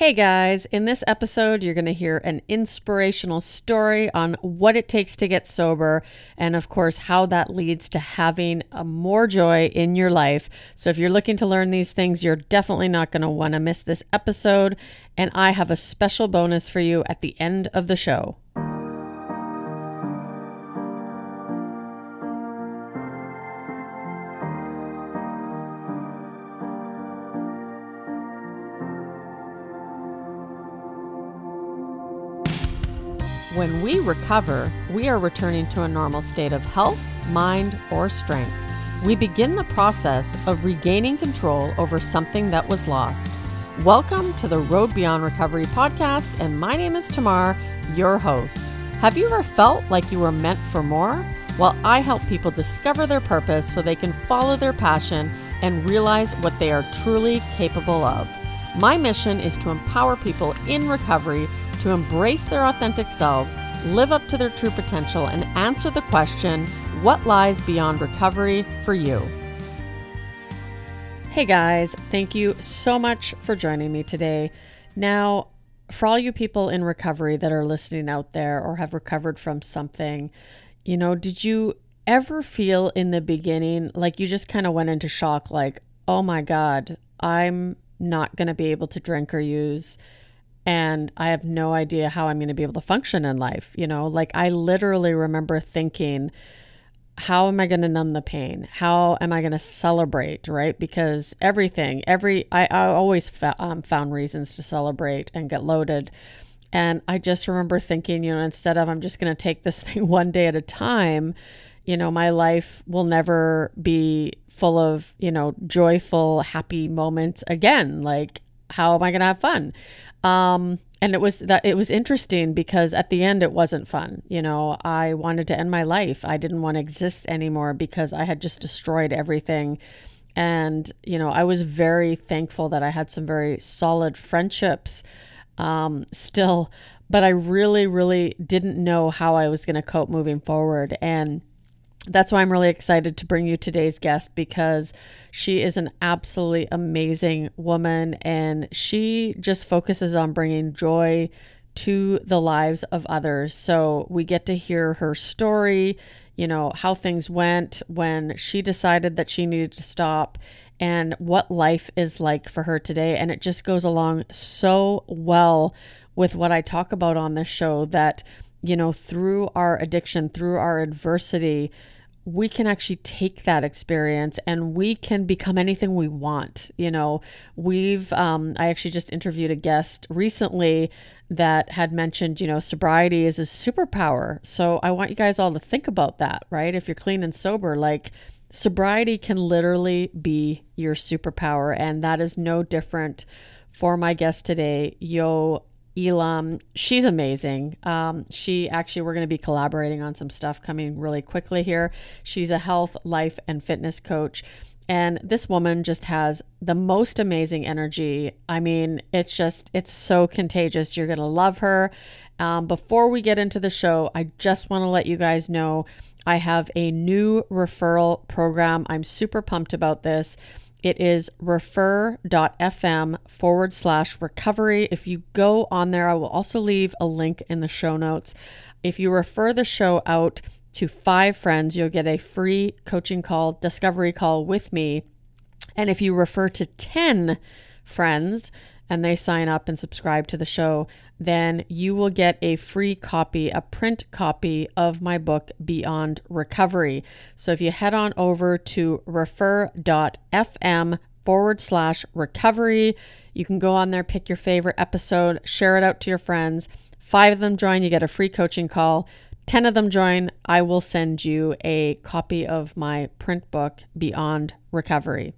Hey guys, in this episode, you're going to hear an inspirational story on what it takes to get sober, and of course, how that leads to having a more joy in your life. So, if you're looking to learn these things, you're definitely not going to want to miss this episode. And I have a special bonus for you at the end of the show. Recover, we are returning to a normal state of health, mind, or strength. We begin the process of regaining control over something that was lost. Welcome to the Road Beyond Recovery podcast, and my name is Tamar, your host. Have you ever felt like you were meant for more? Well, I help people discover their purpose so they can follow their passion and realize what they are truly capable of. My mission is to empower people in recovery to embrace their authentic selves, live up to their true potential, and answer the question what lies beyond recovery for you? Hey guys, thank you so much for joining me today. Now, for all you people in recovery that are listening out there or have recovered from something, you know, did you ever feel in the beginning like you just kind of went into shock, like, oh my God, I'm not going to be able to drink or use? And I have no idea how I'm going to be able to function in life. You know, like I literally remember thinking, how am I going to numb the pain? How am I going to celebrate? Right? Because everything, every, I, I always fa- um, found reasons to celebrate and get loaded. And I just remember thinking, you know, instead of I'm just going to take this thing one day at a time, you know, my life will never be full of, you know, joyful, happy moments again. Like, how am I going to have fun? Um, and it was that it was interesting because at the end it wasn't fun. You know, I wanted to end my life. I didn't want to exist anymore because I had just destroyed everything. And, you know, I was very thankful that I had some very solid friendships um, still, but I really, really didn't know how I was going to cope moving forward. And that's why I'm really excited to bring you today's guest because she is an absolutely amazing woman and she just focuses on bringing joy to the lives of others. So we get to hear her story, you know, how things went when she decided that she needed to stop and what life is like for her today. And it just goes along so well with what I talk about on this show that you know, through our addiction, through our adversity, we can actually take that experience and we can become anything we want. You know, we've, um, I actually just interviewed a guest recently that had mentioned, you know, sobriety is a superpower. So I want you guys all to think about that, right? If you're clean and sober, like, sobriety can literally be your superpower. And that is no different for my guest today, Yo Elam. She's amazing. Um, she actually, we're going to be collaborating on some stuff coming really quickly here. She's a health, life, and fitness coach. And this woman just has the most amazing energy. I mean, it's just, it's so contagious. You're going to love her. Um, before we get into the show, I just want to let you guys know I have a new referral program. I'm super pumped about this. It is refer.fm forward slash recovery. If you go on there, I will also leave a link in the show notes. If you refer the show out to five friends, you'll get a free coaching call, discovery call with me. And if you refer to 10 friends, and they sign up and subscribe to the show, then you will get a free copy, a print copy of my book, Beyond Recovery. So if you head on over to refer.fm forward slash recovery, you can go on there, pick your favorite episode, share it out to your friends. Five of them join, you get a free coaching call. 10 of them join, I will send you a copy of my print book, Beyond Recovery.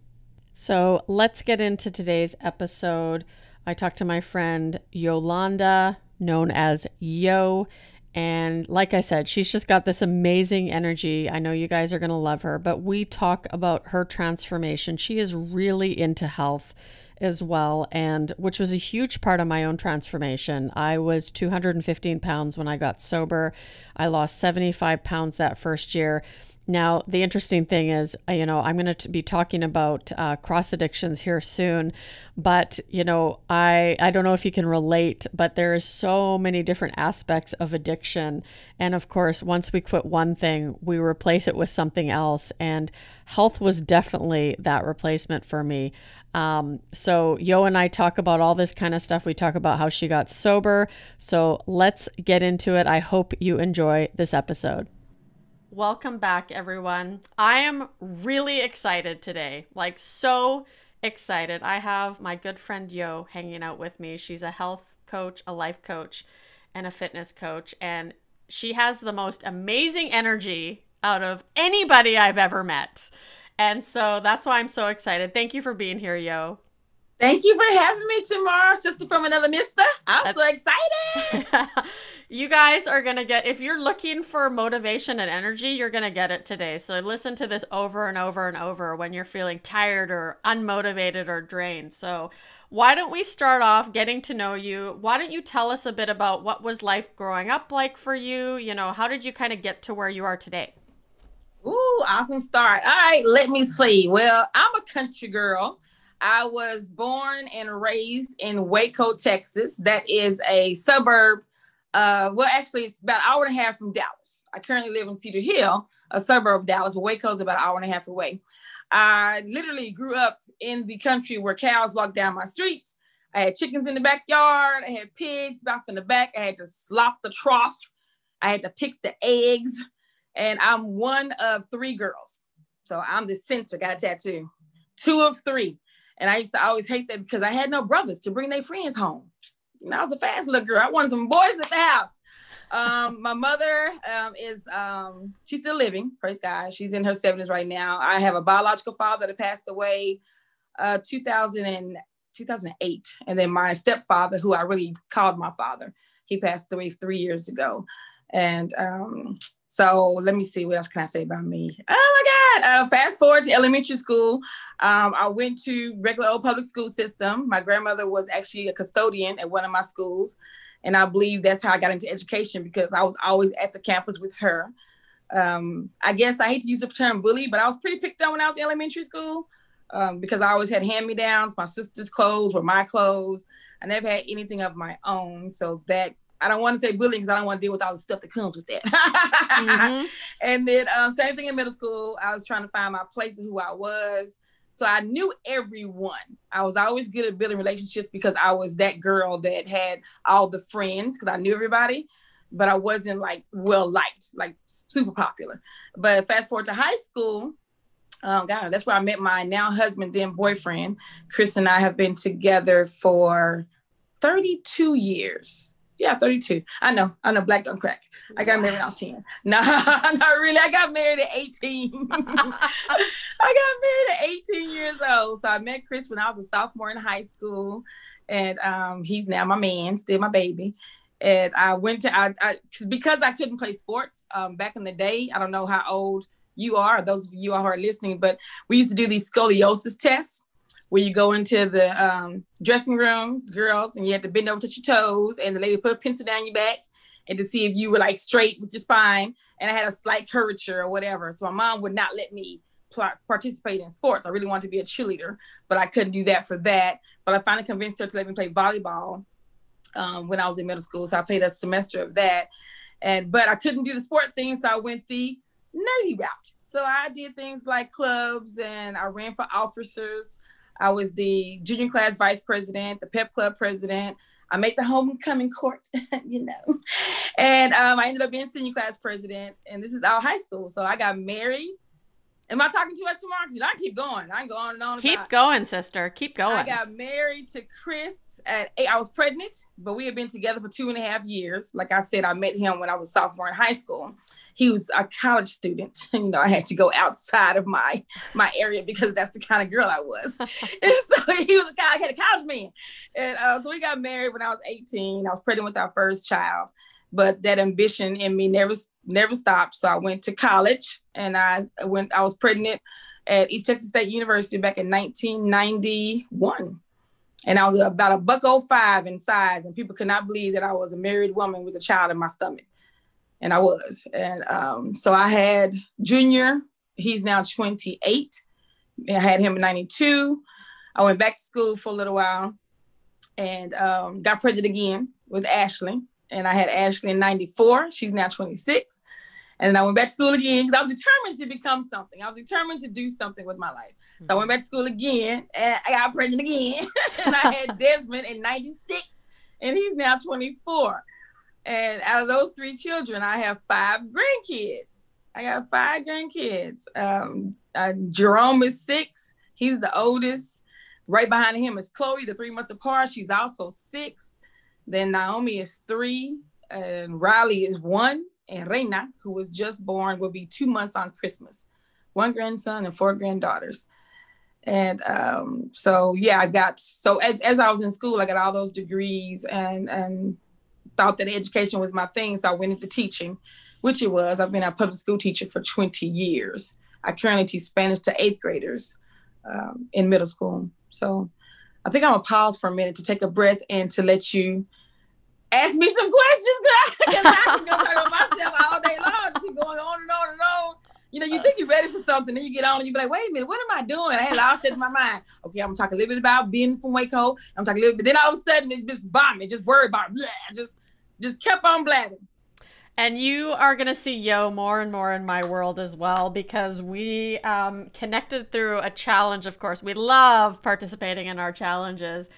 So let's get into today's episode. I talked to my friend Yolunda, known as Yo. And like I said, she's just got this amazing energy. I know you guys are going to love her, but we talk about her transformation. She is really into health as well, and which was a huge part of my own transformation. I was 215 pounds when I got sober. I lost 75 pounds that first year. Now, the interesting thing is, uh, you know, I'm going to be talking about uh, cross addictions here soon, but you know, I I don't know if you can relate, but there's so many different aspects of addiction, and of course, once we quit one thing, we replace it with something else, and health was definitely that replacement for me. Um, so Yo and I talk about all this kind of stuff. We talk about how she got sober. So let's get into it. I hope you enjoy this episode. Welcome back, everyone. I am really excited today. Like, so excited. I have my good friend Yo hanging out with me. She's a health coach, a life coach, and a fitness coach. And she has the most amazing energy out of anybody I've ever met. And so that's why I'm so excited. Thank you for being here, Yo. Thank you for having me Tamar, sister from another mister. I'm that's- so excited. you guys are going to get, if you're looking for motivation and energy, you're going to get it today. So listen to this over and over and over when you're feeling tired or unmotivated or drained. So, why don't we start off getting to know you? Why don't you tell us a bit about what was life growing up like for you? You know, how did you kind of get to where you are today? Ooh, awesome start. All right, let me see. Well, I'm a country girl. I was born and raised in Waco, Texas. That is a suburb uh, well, actually, it's about an hour and a half from Dallas. I currently live in Cedar Hill, a suburb of Dallas, but Waco's about an hour and a half away. I literally grew up in the country where cows walked down my streets. I had chickens in the backyard. I had pigs back in the back. I had to slop the trough. I had to pick the eggs. And I'm one of three girls. So I'm the center, got a tattoo. Two of three. And I used to always hate that because I had no brothers to bring their friends home. I was a fast little girl. I wanted some boys at the house. Um, my mother um, is um, she's still living, praise God. She's in her 70s right now. I have a biological father that passed away uh, 2000 and, 2008. And then my stepfather, who I really called my father, he passed away three years ago. And um, so let me see, what else can I say about me? Oh my God, uh, fast forward to elementary school. Um, I went to regular old public school system. My grandmother was actually a custodian at one of my schools. And I believe that's how I got into education because I was always at the campus with her. Um, I guess I hate to use the term bully, but I was pretty picked on when I was in elementary school um, because I always had hand-me-downs. My sister's clothes were my clothes. I never had anything of my own. So that I don't want to say bullying because I don't want to deal with all the stuff that comes with that. mm-hmm. And then um, same thing in middle school. I was trying to find my place and who I was. So I knew everyone. I was always good at building relationships because I was that girl that had all the friends because I knew everybody, but I wasn't like well liked, like super popular. But fast forward to high school, um, God, that's where I met my now husband, then boyfriend. Chris and I have been together for 32 years yeah, 32. I know. I know black don't crack. I got married when I was 10. No, not really. I got married at 18. I got married at 18 years old. So I met Chris when I was a sophomore in high school. And um, he's now my man, still my baby. And I went to, I, I because I couldn't play sports um, back in the day. I don't know how old you are, those of you who are listening, but we used to do these scoliosis tests where you go into the um, dressing room, girls, and you have to bend over, touch your toes, and the lady put a pencil down your back and to see if you were like straight with your spine. And I had a slight curvature or whatever. So my mom would not let me pl- participate in sports. I really wanted to be a cheerleader, but I couldn't do that for that. But I finally convinced her to let me play volleyball um, when I was in middle school. So I played a semester of that. And but I couldn't do the sport thing, so I went the nerdy route. So I did things like clubs and I ran for officers. I was the junior class vice president, the pep club president. I made the homecoming court, you know, and um, I ended up being senior class president. And this is all high school. So I got married. Am I talking too much to Mark? I keep going. I can go on and on. Keep about. going, sister. Keep going. I got married to Chris at eight. I was pregnant, but we had been together for two and a half years. Like I said, I met him when I was a sophomore in high school he was a college student. you know, I had to go outside of my my area because that's the kind of girl I was. and so he was a kind of, a college man. And uh, so we got married when I was 18. I was pregnant with our first child, but that ambition in me never never stopped. So I went to college and I went. I was pregnant at East Texas State University back in 1991 and I was about a buck oh five in size, and people could not believe that I was a married woman with a child in my stomach. And I was. And um, so I had Junior. He's now 28. I had him in 92. I went back to school for a little while and um, got pregnant again with Ashley. And I had Ashley in 94. She's now 26. And then I went back to school again because I was determined to become something. I was determined to do something with my life. Mm-hmm. So I went back to school again and I got pregnant again. and I had Desmond in 96 and he's now 24. And out of those three children, I have five grandkids. I got five grandkids. Um, uh, Jerome is six. He's the oldest. Right behind him is Chloe, the three months apart. She's also six. Then Naomi is three, and Riley is one, and Reina, who was just born, will be two months on Christmas. One grandson and four granddaughters. And um, so yeah, I got so as, as I was in school, I got all those degrees and and thought that education was my thing. So I went into teaching, which it was. I've been a public school teacher for 20 years. I currently teach Spanish to eighth graders um, in middle school. So I think I'm gonna pause for a minute to take a breath and to let you ask me some questions because I can go talk about myself all day long, keep going on and on and on. You know, you think you're ready for something, then you get on and you be like, wait a minute, what am I doing? I had all set in my mind. Okay, I'm gonna talk a little bit about being from Waco. I'm talking a little bit, then all of a sudden it just bombed me, just worried about blah, just just kept on blabbing. And you are going to see Yo more and more in my world as well because we um, connected through a challenge, of course. We love participating in our challenges.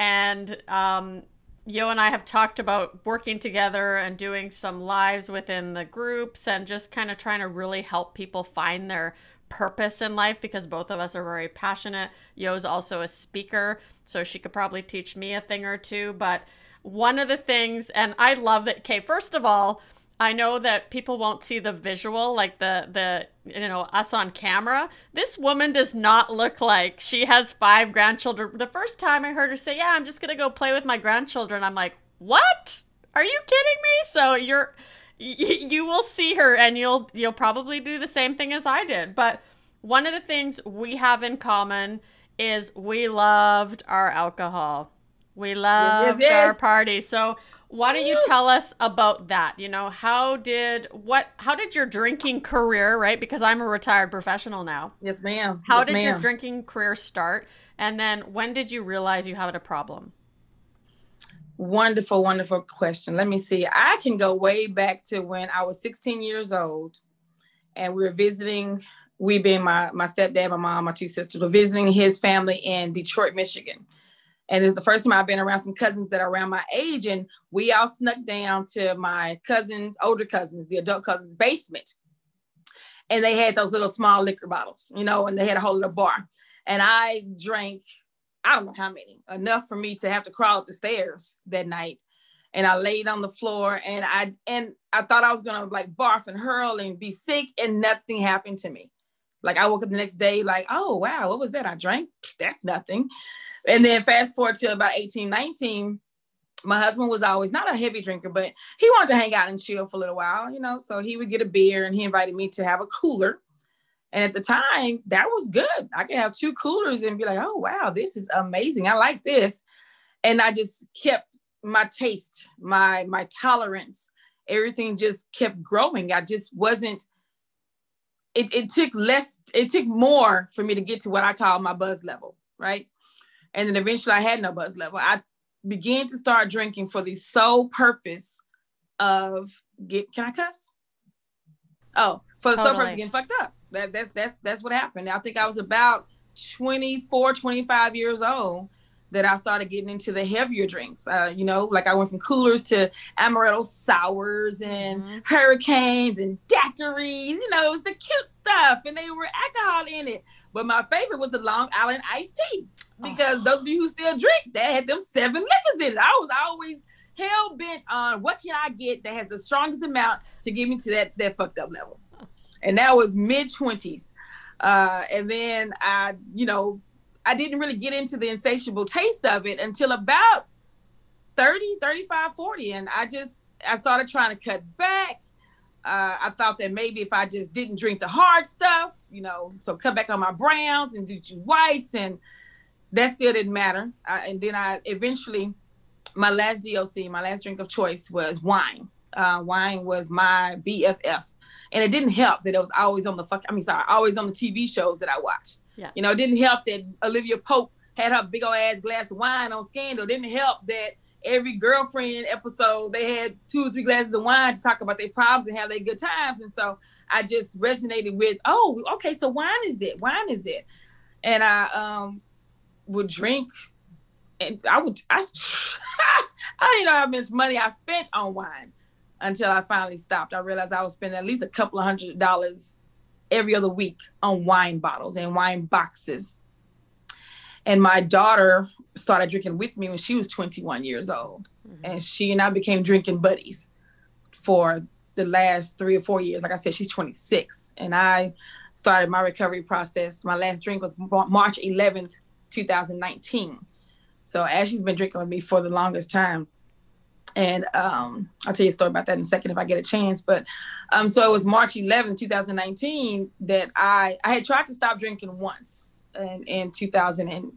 And um, Yo and I have talked about working together and doing some lives within the groups and just kind of trying to really help people find their purpose in life because both of us are very passionate. Yo's also a speaker, so she could probably teach me a thing or two. But one of the things, and I love that. Okay, first of all, I know that people won't see the visual, like the the you know us on camera. This woman does not look like she has five grandchildren. The first time I heard her say, "Yeah, I'm just gonna go play with my grandchildren," I'm like, "What? Are you kidding me?" So you're you will see her, and you'll you'll probably do the same thing as I did. But one of the things we have in common is we loved our alcohol. We loved yes, yes. our party. So why don't you tell us about that? You know, how did what how did your drinking career, right? Because I'm a retired professional now. Yes, ma'am. How yes, did ma'am. your drinking career start? And then when did you realize you had a problem? Wonderful, wonderful question. Let me see. I can go way back to when I was 16 years old and we were visiting, we being my my stepdad, my mom, my two sisters, were visiting his family in Detroit, Michigan and it's the first time I've been around some cousins that are around my age. And we all snuck down to my cousins, older cousins, the adult cousins' basement. And they had those little small liquor bottles, you know, and they had a whole little bar. And I drank, I don't know how many, enough for me to have to crawl up the stairs that night. And I laid on the floor and I and I thought I was gonna like barf and hurl and be sick, and nothing happened to me. Like I woke up the next day, like, oh wow, what was that? I drank? That's nothing. And then fast forward to about 18, 19, my husband was always not a heavy drinker, but he wanted to hang out and chill for a little while, you know. So he would get a beer and he invited me to have a cooler. And at the time, that was good. I could have two coolers and be like, oh, wow, this is amazing. I like this. And I just kept my taste, my my tolerance, everything just kept growing. I just wasn't, it, it took less, it took more for me to get to what I call my buzz level, right? And then eventually I had no buzz level. I began to start drinking for the sole purpose of get can I cuss? Oh, for the totally. sole purpose of getting fucked up. That, that's that's that's what happened. I think I was about 24, 25 years old that I started getting into the heavier drinks. Uh, you know, like I went from coolers to amaretto sours and mm-hmm. hurricanes and daiquiris. You know, it was the cute stuff, and they were alcohol in it. But my favorite was the Long Island iced tea because oh. those of you who still drink, that had them seven liquors in it. I was always hell bent on what can I get that has the strongest amount to get me to that that fucked up level, and that was mid twenties. Uh, and then I, you know, I didn't really get into the insatiable taste of it until about 30, 35, 40. And I just, I started trying to cut back. Uh, I thought that maybe if I just didn't drink the hard stuff, you know, so cut back on my browns and do you whites, and that still didn't matter. I, and then I eventually, my last DOC, my last drink of choice was wine. Uh, wine was my BFF. And it didn't help that it was always on the fuck. I mean, sorry, always on the TV shows that I watched. Yeah. You know, it didn't help that Olivia Pope had her big old ass glass of wine on Scandal. Didn't help that every girlfriend episode they had two or three glasses of wine to talk about their problems and have their good times. And so I just resonated with, oh, okay, so wine is it? Wine is it? And I um would drink and I would I I didn't know how much money I spent on wine until I finally stopped. I realized I was spending at least a couple of hundred dollars every other week on wine bottles and wine boxes. And my daughter started drinking with me when she was 21 years old. Mm-hmm. And she and I became drinking buddies for the last three or four years. Like I said, she's 26. And I started my recovery process. My last drink was March 11th, 2019. So as she's been drinking with me for the longest time. And um, I'll tell you a story about that in a second if I get a chance. But um, so it was March 11th, 2019 that I, I had tried to stop drinking once in, in 2000 and,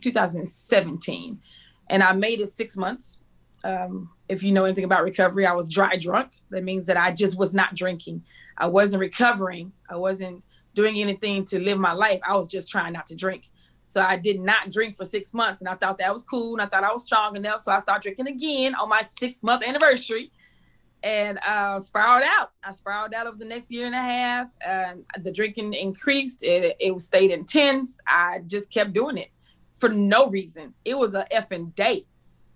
2017. And I made it six months. Um, if you know anything about recovery, I was dry drunk. That means that I just was not drinking. I wasn't recovering. I wasn't doing anything to live my life. I was just trying not to drink. So I did not drink for six months, and I thought that was cool, and I thought I was strong enough. So I started drinking again on my six month anniversary, and uh, spiraled out. I spiraled out over the next year and a half, and the drinking increased. It it stayed intense. I just kept doing it for no reason. It was a effing day.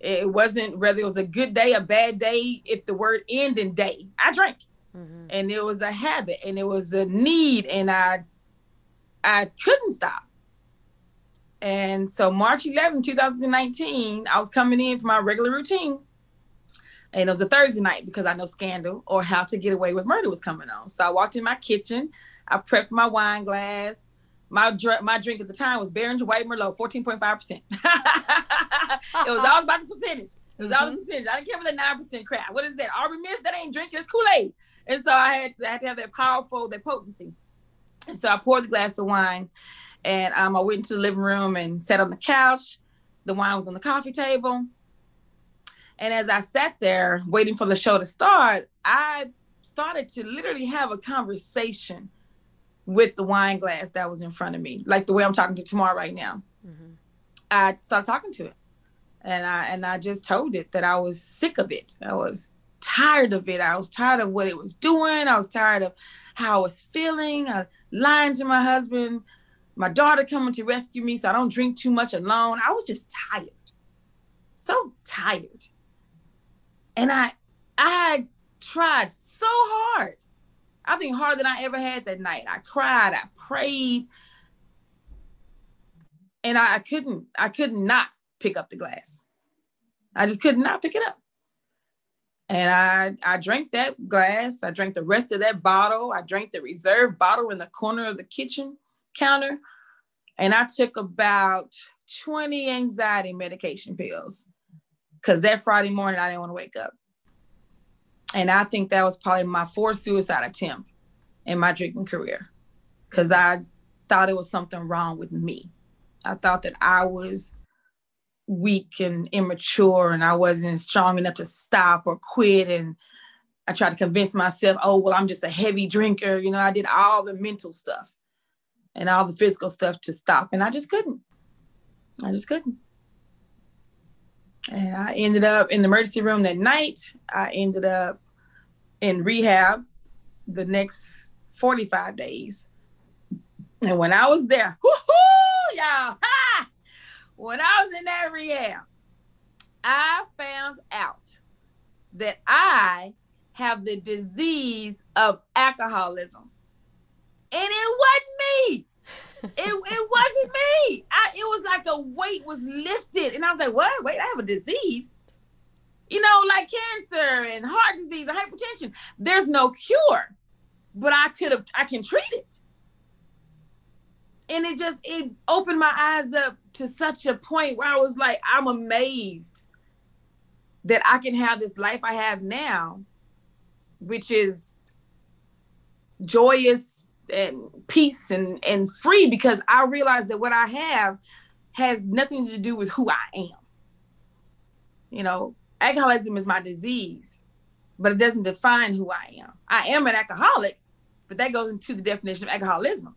It wasn't whether it was a good day, a bad day. If the word end in day, I drank, mm-hmm. and it was a habit, and it was a need, and I I couldn't stop and so March 11, 2019, I was coming in for my regular routine. And it was a Thursday night because I know Scandal or How to Get Away with Murder was coming on. So I walked in my kitchen. I prepped my wine glass. My dr- my drink at the time was Beringer White Merlot, 14.5%. it was all about the percentage. It was mm-hmm. all the percentage. I didn't care for the 9% crap. What is that? Arbor Mist? That ain't drinking. It's Kool-Aid. And so I had, to, I had to have that powerful, that potency. And so I poured the glass of wine and um, I went into the living room and sat on the couch. The wine was on the coffee table. And as I sat there waiting for the show to start, I started to literally have a conversation with the wine glass that was in front of me, like the way I'm talking to Tamar right now. Mm-hmm. I started talking to it. And I and I just told it that I was sick of it. I was tired of it. I was tired of what it was doing. I was tired of how I was feeling. I lying to my husband, my daughter coming to rescue me so I don't drink too much alone. I was just tired. So tired. And I I tried so hard. I think harder than I ever had that night. I cried, I prayed. And I, I couldn't, I could not pick up the glass. I just could not pick it up. And I I drank that glass. I drank the rest of that bottle. I drank the reserve bottle in the corner of the kitchen counter and I took about 20 anxiety medication pills because that Friday morning I didn't want to wake up. And I think that was probably my fourth suicide attempt in my drinking career because I thought it was something wrong with me. I thought that I was weak and immature and I wasn't strong enough to stop or quit. And I tried to convince myself, oh, well, I'm just a heavy drinker. You know, I did all the mental stuff and all the physical stuff to stop. And I just couldn't. I just couldn't. And I ended up in the emergency room that night. I ended up in rehab the next 45 days. And when I was there, y'all, ha! when I was in that rehab, I found out that I have the disease of alcoholism. And it wasn't me it, it wasn't me. I, it was like a weight was lifted. And I was like, what? Wait, I have a disease. You know, like cancer and heart disease and hypertension. There's no cure, but I could have, I can treat it. And it just, it opened my eyes up to such a point where I was like, I'm amazed that I can have this life I have now, which is joyous, and peace and and free because I realize that what I have has nothing to do with who I am. You know, alcoholism is my disease, but it doesn't define who I am. I am an alcoholic, but that goes into the definition of alcoholism.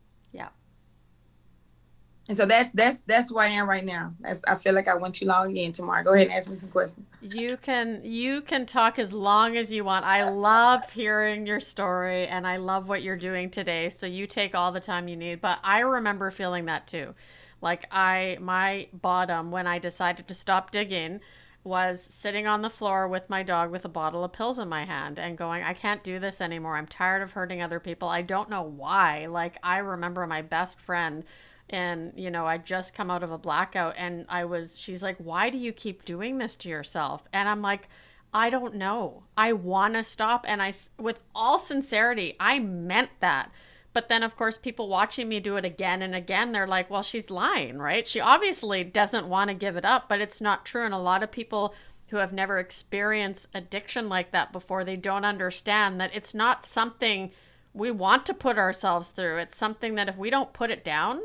And so that's that's that's where I am right now. That's I feel like I went too long again Tamar. Go ahead and ask me some questions. You can you can talk as long as you want. I love hearing your story and I love what you're doing today. So you take all the time you need. But I remember feeling that too. Like I my bottom when I decided to stop digging was sitting on the floor with my dog with a bottle of pills in my hand and going, I can't do this anymore. I'm tired of hurting other people. I don't know why. Like, I remember my best friend, and, you know, I just come out of a blackout, and I was, she's like, Why do you keep doing this to yourself? And I'm like, I don't know. I want to stop. And I, with all sincerity, I meant that. But then, of course, people watching me do it again and again, they're like, well, she's lying, right? She obviously doesn't want to give it up, but it's not true. And a lot of people who have never experienced addiction like that before, they don't understand that it's not something we want to put ourselves through. It's something that if we don't put it down,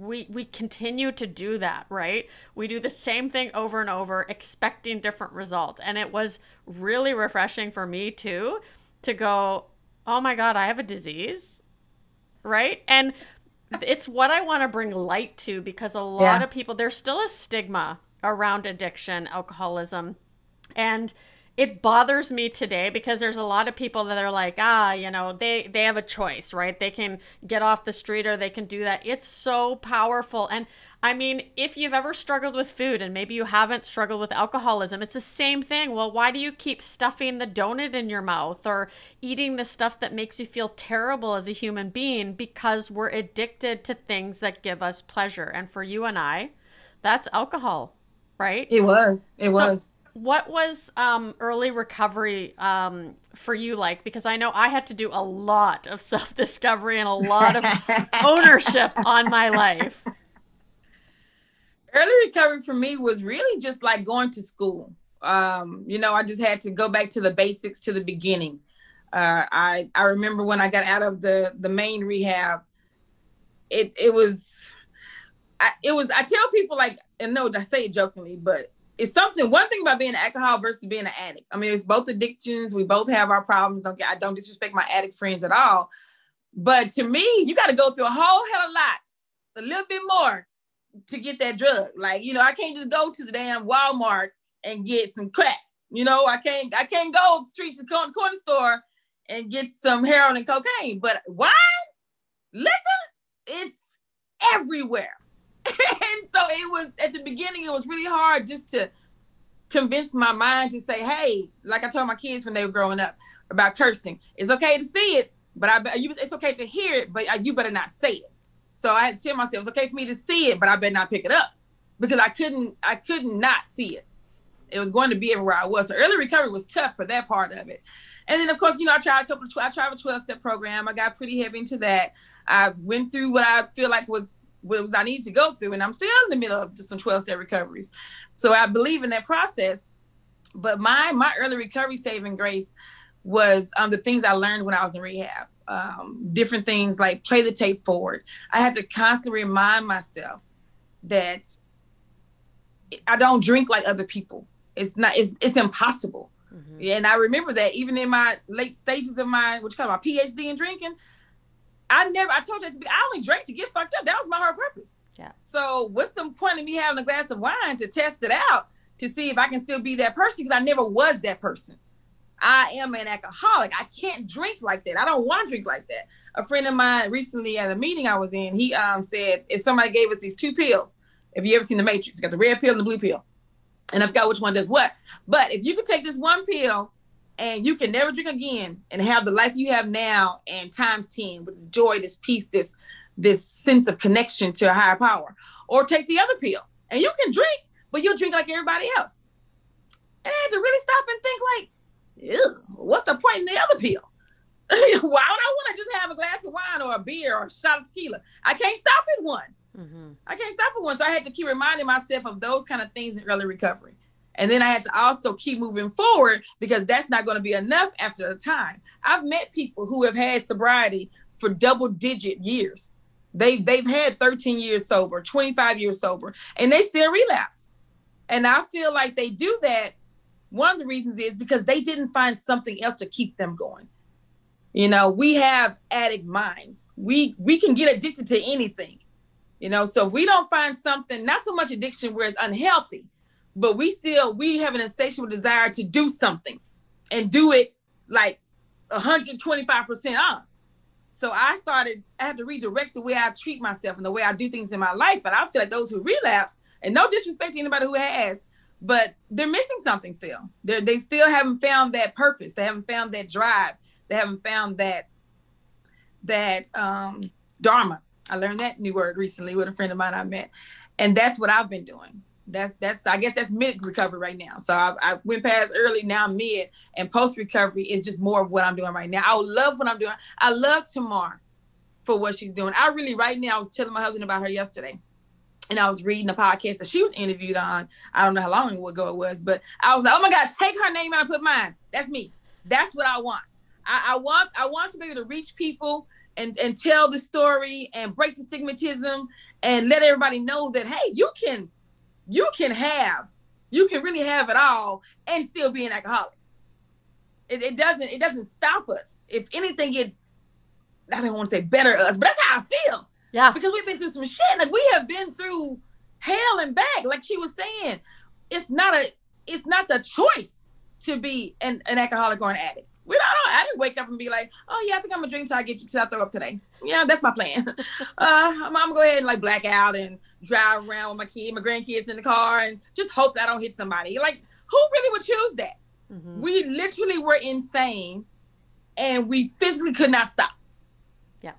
we we continue to do that, right? We do the same thing over and over expecting different results. And it was really refreshing for me too to go, "Oh my god, I have a disease." right? And it's what I want to bring light to because a lot yeah. of people, there's still a stigma around addiction, alcoholism. And it bothers me today because there's a lot of people that are like, ah, you know, they they have a choice, right? They can get off the street or they can do that. It's so powerful. And I mean, if you've ever struggled with food and maybe you haven't struggled with alcoholism, it's the same thing. Well, why do you keep stuffing the donut in your mouth or eating the stuff that makes you feel terrible as a human being? Because we're addicted to things that give us pleasure. And for you and I, that's alcohol, right? It was. It so was. What was um, early recovery um, for you like? Because I know I had to do a lot of self discovery and a lot of ownership on my life early recovery for me was really just like going to school. Um, you know, I just had to go back to the basics to the beginning. Uh, I I remember when I got out of the the main rehab, it it was, I, it was. I tell people like, and no, I say it jokingly, but it's something. One thing about being an alcohol versus being an addict. I mean, it's both addictions. We both have our problems. Don't get. I don't disrespect my addict friends at all, but to me, you got to go through a whole hell of a lot, a little bit more to get that drug. Like, you know, I can't just go to the damn Walmart and get some crack. You know, I can't I can't go street to corner store and get some heroin and cocaine. But wine, liquor, it's everywhere. and so it was at the beginning, it was really hard just to convince my mind to say, hey, like I told my kids when they were growing up about cursing. It's okay to see it, but I you it's okay to hear it, but uh, you better not say it. So I had to tell myself it's okay for me to see it, but I better not pick it up because I couldn't I couldn't not see it. It was going to be everywhere I was. So early recovery was tough for that part of it. And then of course, you know, I tried a couple of I tried a 12 step program. I got pretty heavy into that. I went through what I feel like was was I need to go through, and I'm still in the middle of just some 12 step recoveries. So I believe in that process. But my my early recovery saving grace was um, the things I learned when I was in rehab um, different things like play the tape forward. I had to constantly remind myself that I don't drink like other people. It's not. It's it's impossible. Mm-hmm. And I remember that even in my late stages of my what you call my PhD in drinking, I never. I told you that to be, I only drank to get fucked up. That was my whole purpose. Yeah. So what's the point of me having a glass of wine to test it out to see if I can still be that person? Because I never was that person. I am an alcoholic. I can't drink like that. I don't want to drink like that. A friend of mine recently at a meeting I was in, he um said if somebody gave us these two pills, if you ever seen the Matrix, you got the red pill and the blue pill, and I forgot which one does what. But if you could take this one pill and you can never drink again and have the life you have now and times 10 with this joy, this peace, this this sense of connection to a higher power, or take the other pill and you can drink, but you'll drink like everybody else. And I had to really stop and think like, what's the point in the other pill? Why would I want to just have a glass of wine or a beer or a shot of tequila? I can't stop at one. Mm-hmm. I can't stop at one. So I had to keep reminding myself of those kind of things in early recovery. And then I had to also keep moving forward because that's not going to be enough after a time. I've met people who have had sobriety for double digit years. They they've had 13 years sober, 25 years sober, and they still relapse. And I feel like they do that one of the reasons is because they didn't find something else to keep them going. You know, we have addict minds. We we can get addicted to anything. You know, so we don't find something, not so much addiction where it's unhealthy, but we still we have an insatiable desire to do something and do it like 125% on. So I started, I had to redirect the way I treat myself and the way I do things in my life. And I feel like those who relapse, and no disrespect to anybody who has, but they're missing something still. They they still haven't found that purpose. They haven't found that drive. They haven't found that that um dharma. I learned that new word recently with a friend of mine I met, and that's what I've been doing. That's that's I guess that's mid recovery right now. So I, I went past early, now mid, and post recovery is just more of what I'm doing right now. I love what I'm doing. I love Tamar for what she's doing. I really right now I was telling my husband about her yesterday and I was reading the podcast that she was interviewed on. I don't know how long ago it was, but I was like, oh my God, take her name and put mine. That's me. That's what I want. I, I want I want to be able to reach people and, and tell the story and break the stigmatism and let everybody know that hey, you can you can have, you can really have it all and still be an alcoholic. It, it doesn't it doesn't stop us. If anything, it I don't want to say better us, but that's how I feel yeah. Because we've been through some shit. Like we have been through hell and back. Like she was saying, it's not a it's not the choice to be an, an alcoholic or an addict. We don't know. I didn't wake up and be like, oh yeah, I think I'm gonna drink till I get till I throw up today. Yeah, that's my plan. uh, I'm, I'm, gonna go ahead and like black out and drive around with my kid, my grandkids in the car, and just hope that I don't hit somebody. Like, who really would choose that? Mm-hmm. We literally were insane, and we physically could not stop. Yeah.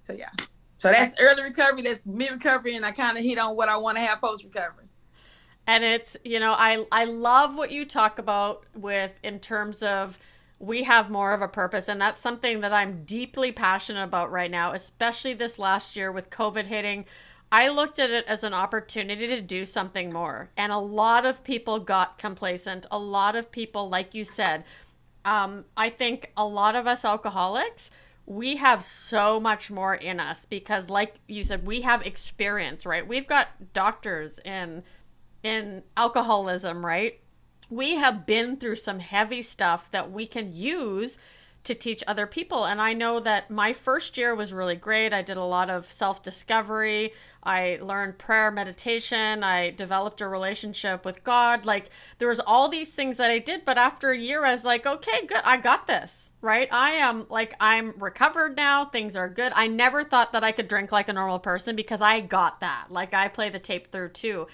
So yeah. So that's early recovery, that's mid recovery, and I kind of hit on what I want to have post recovery. And it's, you know, I I love what you talk about with in terms of we have more of a purpose and that's something that I'm deeply passionate about right now, especially this last year with COVID hitting. I looked at it as an opportunity to do something more. And a lot of people got complacent. A lot of people, like you said, um, I think a lot of us alcoholics, we have so much more in us because like you said we have experience right we've got doctors in in alcoholism right we have been through some heavy stuff that we can use to teach other people. And I know that my first year was really great. I did a lot of self discovery. I learned prayer, meditation. I developed a relationship with God. Like there was all these things that I did, but after a year I was like, okay, good. I got this. Right? I am like I'm recovered now. Things are good. I never thought that I could drink like a normal person because I got that. Like I play the tape through too.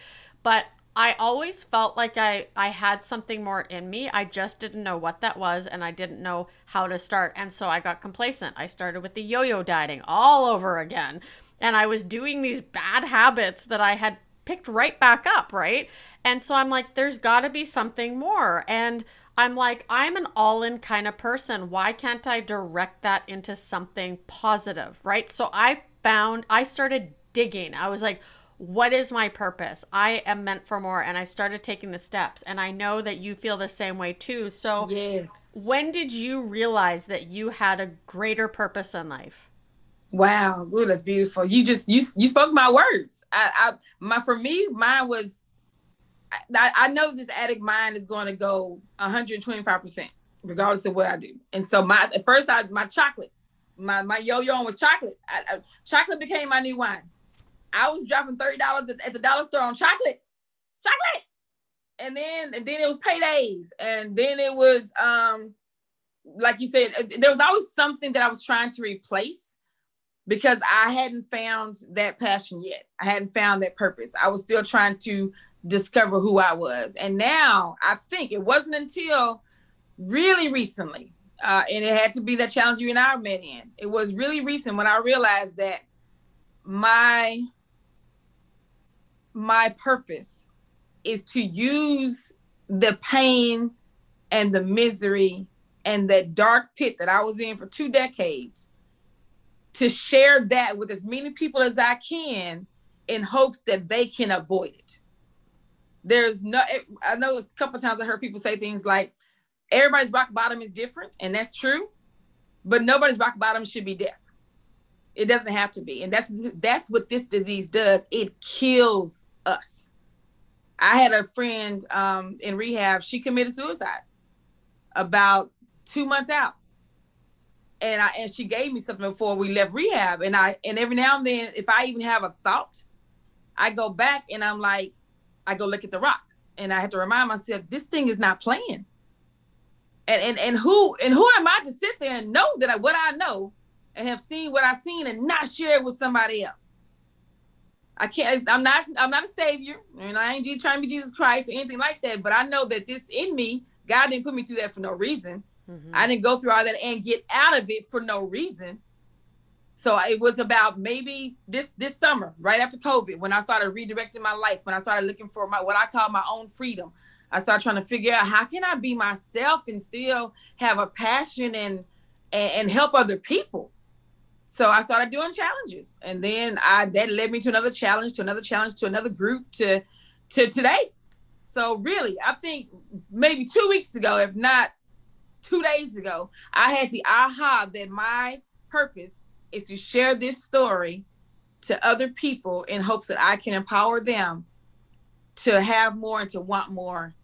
But I always felt like I, I had something more in me. I just didn't know what that was and I didn't know how to start. And so I got complacent. I started with the yo yo dieting all over again. And I was doing these bad habits that I had picked right back up, right? And so I'm like, there's got to be something more. And I'm like, I'm an all in kind of person. Why can't I direct that into something positive, right? So I found, I started digging. I was like, what is my purpose? I am meant for more. And I started taking the steps. And I know that you feel the same way too. So, yes. when did you realize that you had a greater purpose in life? Wow, good. That's beautiful. You just you you spoke my words. I, I my for me, mine was. I, I know this addict mind is going to go 125 percent, regardless of what I do. And so my at first, I my chocolate, my my yo yo was chocolate. I, I, chocolate became my new wine. I was dropping thirty dollars at, the dollar store on chocolate, chocolate, and then and then it was paydays, and then it was um, like you said, uh, there was always something that I was trying to replace because I hadn't found that passion yet. I hadn't found that purpose. I was still trying to discover who I was, and now I think it wasn't until really recently, uh, and it had to be that challenge you and I met in. It was really recent when I realized that my my purpose is to use the pain and the misery and that dark pit that I was in for two decades to share that with as many people as I can in hopes that they can avoid it. There's no, I know a couple times I heard people say things like, everybody's rock bottom is different, and that's true, but nobody's rock bottom should be death. It doesn't have to be. And that's that's what this disease does. It kills us. I had a friend um, in rehab. She committed suicide about two months out, and I and she gave me something before we left rehab. And I and every now and then, if I even have a thought, I go back and I'm like, I go look at the rock, and I have to remind myself this thing is not playing. And and and who and who am I to sit there and know that I, what I know, and have seen what I've seen and not share it with somebody else? I can't. I'm not. I'm not a savior, and I ain't trying to be Jesus Christ or anything like that. But I know that this in me, God didn't put me through that for no reason. Mm-hmm. I didn't go through all that and get out of it for no reason. So it was about maybe this this summer, right after COVID, when I started redirecting my life, when I started looking for my what I call my own freedom. I started trying to figure out how can I be myself and still have a passion and and, and help other people. So I started doing challenges, and then I that led me to another challenge, to another challenge, to another group, to to today. So really, I think maybe two weeks ago, if not two days ago, I had the aha that my purpose is to share this story to other people in hopes that I can empower them to have more and to want more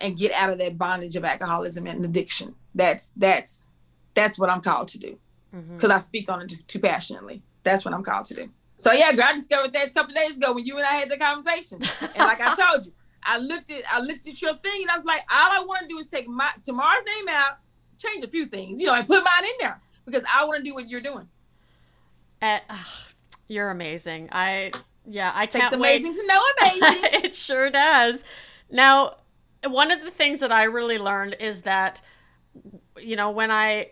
and get out of that bondage of alcoholism and addiction. That's that's that's what I'm called to do because mm-hmm. I speak on it too, too, passionately. That's what I'm called to do. So yeah, girl, I discovered that a couple days ago when you and I had the conversation. And like I told you, I looked at I looked at your thing and I was like, all I want to do is take my Tamar's name out, change a few things, you know, and put mine in there because I want to do what you're doing. Uh, you're amazing. I yeah, I can't. It's amazing wait. to know amazing. it sure does. Now, one of the things that I really learned is that you know when i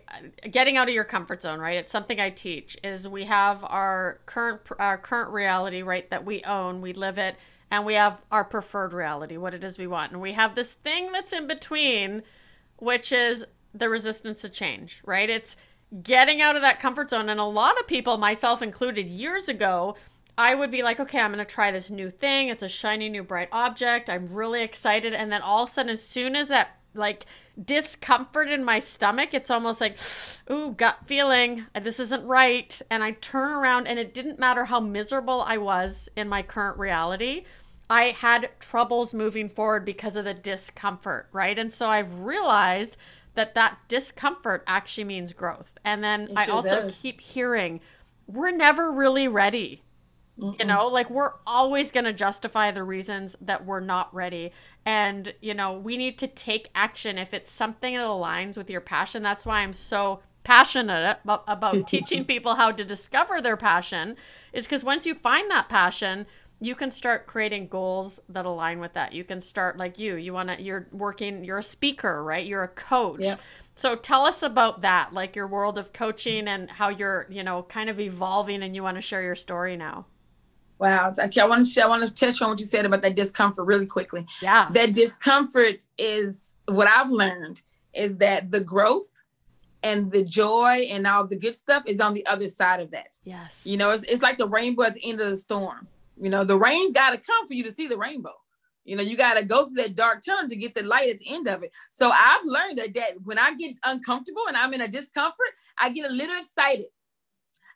getting out of your comfort zone right it's something i teach is we have our current our current reality right that we own we live it and we have our preferred reality what it is we want and we have this thing that's in between which is the resistance to change right it's getting out of that comfort zone and a lot of people myself included years ago I would be like, okay, I'm going to try this new thing. It's a shiny new bright object. I'm really excited. And then all of a sudden, as soon as that like discomfort in my stomach. It's almost like, ooh, gut feeling, this isn't right. And I turn around, and it didn't matter how miserable I was in my current reality. I had troubles moving forward because of the discomfort, right? And so I've realized that that discomfort actually means growth. And then I also does. keep hearing, we're never really ready. Mm-mm. You know, like we're always going to justify the reasons that we're not ready. And, you know, we need to take action if it's something that aligns with your passion. That's why I'm so passionate about, about teaching people how to discover their passion, is because once you find that passion, you can start creating goals that align with that. You can start like you, you want to, you're working, you're a speaker, right? You're a coach. Yeah. So tell us about that, like your world of coaching and how you're, you know, kind of evolving and you want to share your story now. Wow. Okay, I want to I want to touch on what you said about that discomfort really quickly. Yeah. That discomfort is what I've learned is that the growth and the joy and all the good stuff is on the other side of that. Yes. You know, it's, it's like the rainbow at the end of the storm. You know, the rain's got to come for you to see the rainbow. You know, you got to go through that dark tunnel to get the light at the end of it. So I've learned that that when I get uncomfortable and I'm in a discomfort, I get a little excited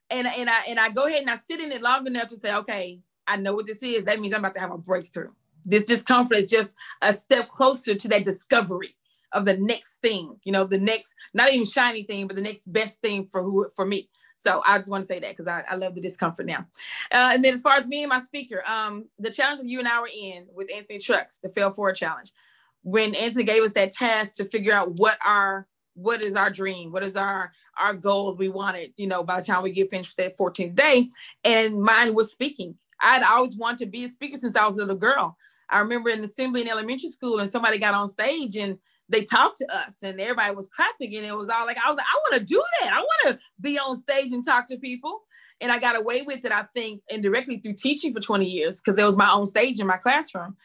and and I and I go ahead and I sit in it long enough to say, okay, I know what this is. That means I'm about to have a breakthrough. This discomfort is just a step closer to that discovery of the next thing, you know, the next, not even shiny thing, but the next best thing for who for me. So I just want to say that because I, I love the discomfort now. Uh, and then as far as me and my speaker, um, the challenge that you and I were in with Anthony Trucks, the Fail Forward Challenge, when Anthony gave us that task to figure out what our what is our dream? What is our our goal we wanted you know by the time we get finished that 14th day. And mine was speaking. I'd always wanted to be a speaker since i was a little girl. I remember in the assembly in elementary school and somebody got on stage and they talked to us and everybody was clapping and it was all like i was like i want to do that. I want to be on stage and talk to people. And i got away with it i think indirectly through teaching for 20 years because there was my own stage in my classroom.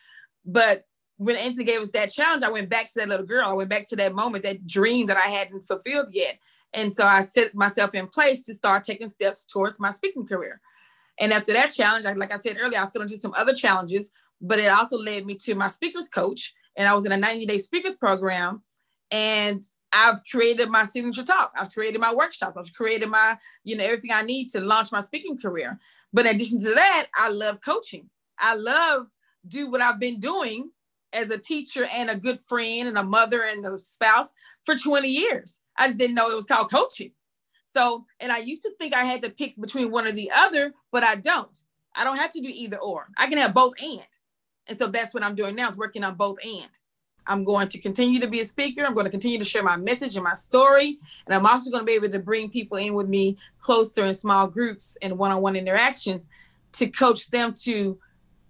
But when Anthony gave us that challenge, I went back to that little girl. I went back to that moment, that dream that I hadn't fulfilled yet. And so I set myself in place to start taking steps towards my speaking career. And after that challenge, like I said earlier, I fell into some other challenges, but it also led me to my speakers coach. And I was in a 90 day speakers program. And I've created my signature talk. I've created my workshops. I've created my, you know, everything I need to launch my speaking career. But in addition to that, I love coaching. I love do what I've been doing as a teacher and a good friend and a mother and a spouse for 20 years. I just didn't know it was called coaching. So, and I used to think I had to pick between one or the other, but I don't. I don't have to do either or. I can have both and. And so that's what I'm doing now is working on both and. I'm going to continue to be a speaker. I'm going to continue to share my message and my story. And I'm also going to be able to bring people in with me closer in small groups and one on one interactions to coach them to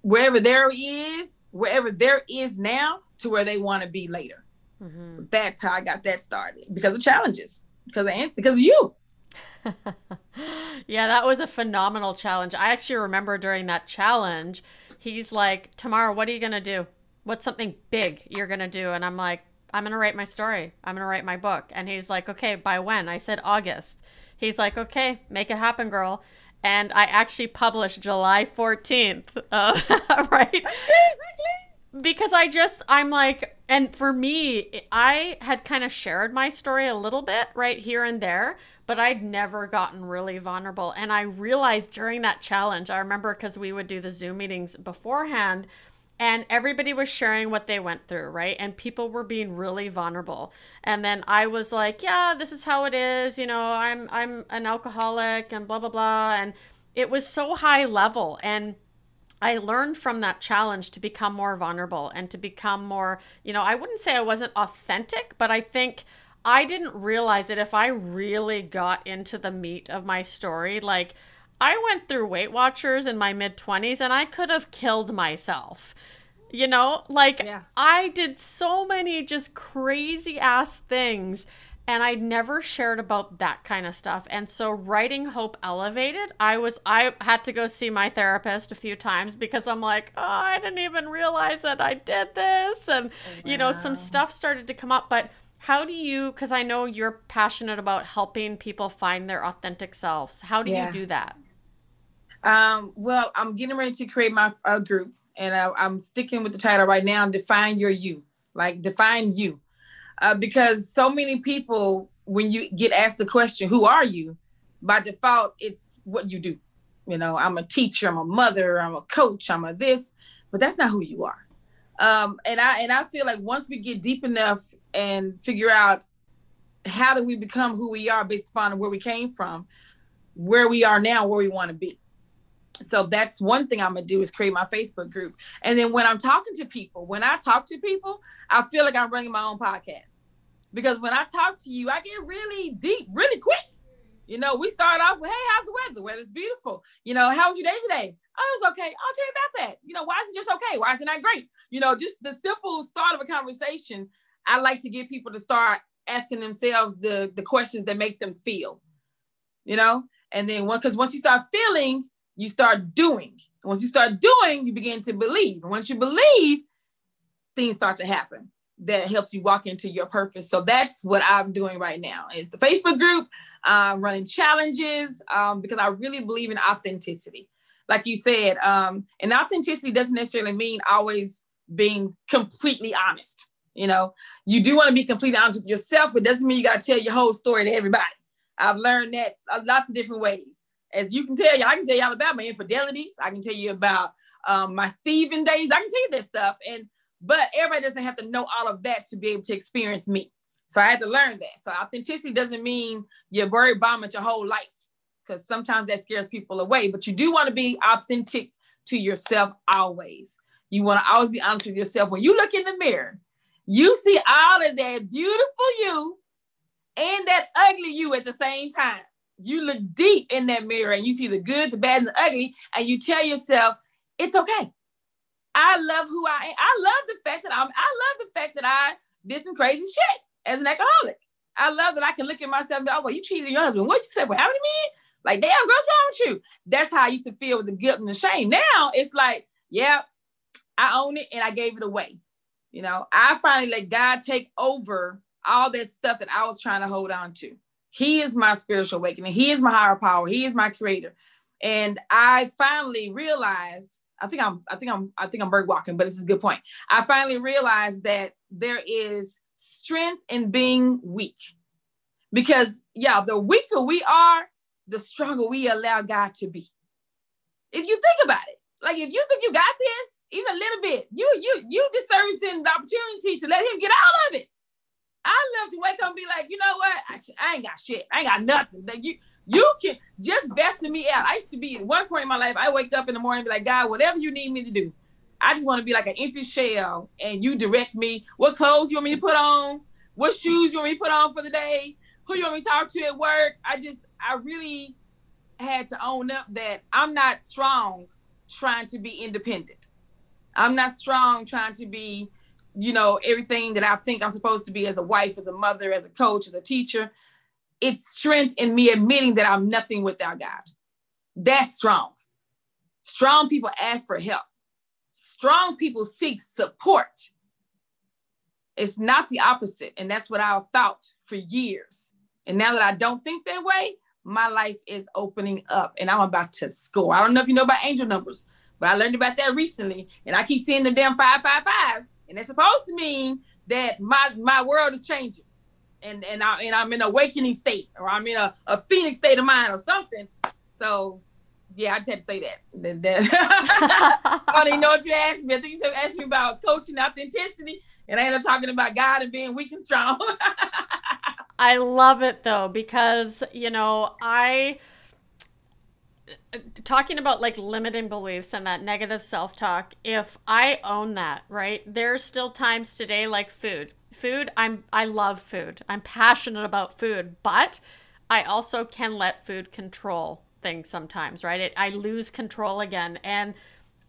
wherever there is, wherever there is now to where they want to be later. Mm-hmm. So that's how I got that started because of challenges, because of, because of you. yeah, that was a phenomenal challenge. I actually remember during that challenge, he's like, Tamar, what are you going to do? What's something big you're going to do? And I'm like, I'm going to write my story. I'm going to write my book. And he's like, okay, by when? I said August. He's like, okay, make it happen, girl. And I actually published July 14th, uh, right? because I just, I'm like, and for me, I had kind of shared my story a little bit right here and there, but I'd never gotten really vulnerable. And I realized during that challenge, I remember because we would do the Zoom meetings beforehand and everybody was sharing what they went through, right? And people were being really vulnerable. And then I was like, yeah, this is how it is, you know, I'm I'm an alcoholic and blah blah blah and it was so high level and I learned from that challenge to become more vulnerable and to become more, you know, I wouldn't say I wasn't authentic, but I think I didn't realize that if I really got into the meat of my story, like I went through Weight Watchers in my mid 20s and I could have killed myself. You know, like yeah. I did so many just crazy ass things and I'd never shared about that kind of stuff. And so writing Hope Elevated, I was I had to go see my therapist a few times because I'm like, oh, I didn't even realize that I did this and wow. you know, some stuff started to come up, but how do you because i know you're passionate about helping people find their authentic selves how do yeah. you do that um, well i'm getting ready to create my uh, group and I, i'm sticking with the title right now define your you like define you. Uh, because so many people when you get asked the question who are you? by default it's what you do. You know i'm a teacher i'm a mother i'm a coach i'm a this but that's not who you are. Um, and I and I feel like once we get deep enough and figure out how do we become who we are based upon where we came from, where we are now, where we want to be. So that's one thing I'm gonna do is create my Facebook group. And then when I'm talking to people, when I talk to people, I feel like I'm running my own podcast. Because when I talk to you, I get really deep, really quick. You know, we start off with, hey, how's the weather? The weather's beautiful. You know, how was your day today? Oh, it's okay. I'll tell you about that. You know, why is it just okay? Why is it not great? You know, just the simple start of a conversation. I like to get people to start asking themselves the the questions that make them feel. You know, and then because once you start feeling, you start doing. Once you start doing, you begin to believe. And once you believe, things start to happen that helps you walk into your purpose. So that's what I'm doing right now. Is the Facebook group, I'm running challenges um, because I really believe in authenticity like you said, um, and authenticity doesn't necessarily mean always being completely honest. You know, you do want to be completely honest with yourself, but doesn't mean you got to tell your whole story to everybody. I've learned that lots of different ways. As you can tell you, I can tell you all about my infidelities. I can tell you about um, my thieving days. I can tell you that stuff. And but everybody doesn't have to know all of that to be able to experience me. So I had to learn that. So authenticity doesn't mean you're buried bombing your whole life because sometimes that scares people away. But you do want to be authentic to yourself always. You want to always be honest with yourself. When you look in the mirror, you see all of that beautiful you and that ugly you at the same time. You look deep in that mirror and you see the good, the bad, and the ugly, and you tell yourself, it's okay. I love who I am. I love the fact that I'm, I love the fact that I did some crazy shit as an alcoholic. I love that I can look at myself and be, oh, well, you cheated your husband. What you said? Well, how many men? Like, damn, girl, what's wrong with you? That's how I used to feel with the guilt and the shame. Now it's like, yeah, I own it and I gave it away. You know, I finally let God take over all that stuff that I was trying to hold on to. He is my spiritual awakening. He is my higher power. He is my creator. And I finally realized, I think I'm, I think I'm, I think I'm bird walking, but this is a good point. I finally realized that there is strength in being weak. Because yeah, the weaker we are, the stronger we allow God to be. If you think about it, like if you think you got this, even a little bit. You you you disservicing the opportunity to let him get all of it. I love to wake up and be like, you know what? I, I ain't got shit. I ain't got nothing. Like you you can just vesting me out. I used to be at one point in my life, I wake up in the morning and be like, God, whatever you need me to do. I just want to be like an empty shell and you direct me what clothes you want me to put on, what shoes you want me to put on for the day, who you want me to talk to at work. I just, I really had to own up that I'm not strong trying to be independent. I'm not strong trying to be, you know, everything that I think I'm supposed to be as a wife, as a mother, as a coach, as a teacher. It's strength in me admitting that I'm nothing without God. That's strong. Strong people ask for help. Strong people seek support. It's not the opposite. And that's what I thought for years. And now that I don't think that way, my life is opening up and I'm about to score. I don't know if you know about angel numbers, but I learned about that recently. And I keep seeing the damn five. And it's supposed to mean that my my world is changing. And and I and I'm in an awakening state or I'm in a, a phoenix state of mind or something. So yeah, I just had to say that. I don't even know what you asked me. I think you asked me about coaching authenticity, and I ended up talking about God and being weak and strong. I love it though because you know I talking about like limiting beliefs and that negative self-talk if i own that right there's still times today like food. Food i'm i love food. I'm passionate about food but i also can let food control things sometimes right? It, i lose control again and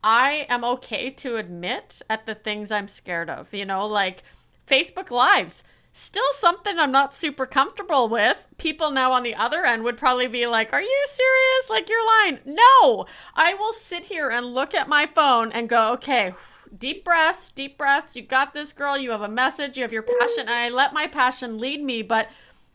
i am okay to admit at the things i'm scared of you know? Like facebook lives still something I'm not super comfortable with. People now on the other end would probably be like, Are you serious? Like, you're lying. No, I will sit here and look at my phone and go, Okay, deep breaths, deep breaths. You got this, girl. You have a message, you have your passion. And I let my passion lead me. But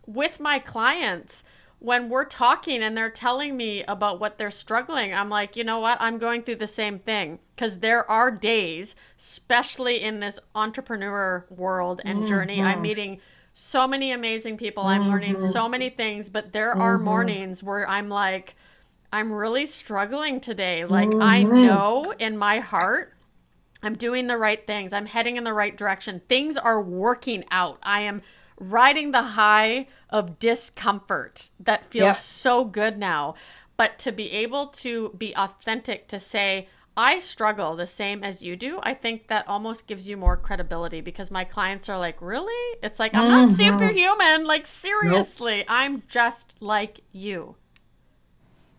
with my clients, when we're talking and they're telling me about what they're struggling, I'm like, you know what? I'm going through the same thing because there are days, especially in this entrepreneur world and mm-hmm. journey, I'm meeting so many amazing people. Mm-hmm. I'm learning mm-hmm. so many things, but there mm-hmm. are mornings where I'm like, I'm really struggling today. Like, I mm-hmm. know in my heart, I'm doing the right things. I'm heading in the right direction. Things are working out. I am riding the high of discomfort that feels yep. so good now. But to be able to be authentic to say, I struggle the same as you do, I think that almost gives you more credibility because my clients are like, Really? It's like, I'm not mm-hmm. superhuman. Like, seriously, nope. I'm just like you.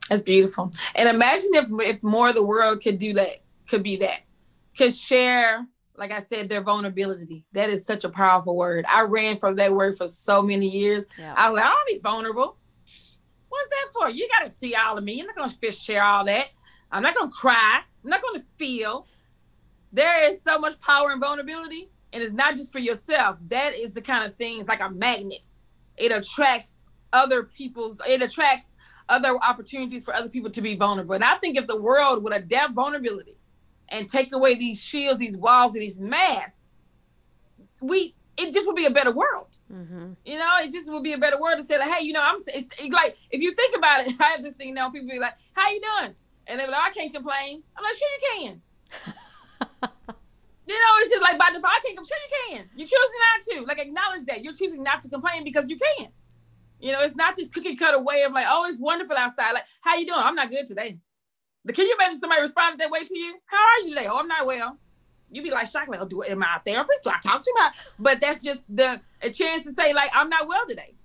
That's beautiful. And imagine if if more of the world could do that, could be that, could share like I said, their vulnerability. That is such a powerful word. I ran from that word for so many years. Yeah. I was like, I don't be vulnerable. What's that for? You got to see all of me. I'm not going to share all that. I'm not going to cry. I'm not going to feel. There is so much power in vulnerability. And it's not just for yourself. That is the kind of things like a magnet. It attracts other people's, it attracts other opportunities for other people to be vulnerable. And I think if the world would adapt vulnerability and take away these shields, these walls, and these masks, we it just would be a better world. Mm-hmm. You know, it just would be a better world to say like, hey, you know, I'm it's, it's like if you think about it, I have this thing now. People be like, how you doing? And they're like, I can't complain. I'm like, sure you can. you know, it's just like by default, I can't. I'm sure you can. You're choosing not to. Like acknowledge that you're choosing not to complain because you can. You know, it's not this cookie cutter way of like, oh, it's wonderful outside. Like, how you doing? I'm not good today. Can you imagine somebody responded that way to you? How are you today? Oh, I'm not well. You'd be like shocked, like, oh, do am I a therapist? Do I talk to my? But that's just the a chance to say, like, I'm not well today.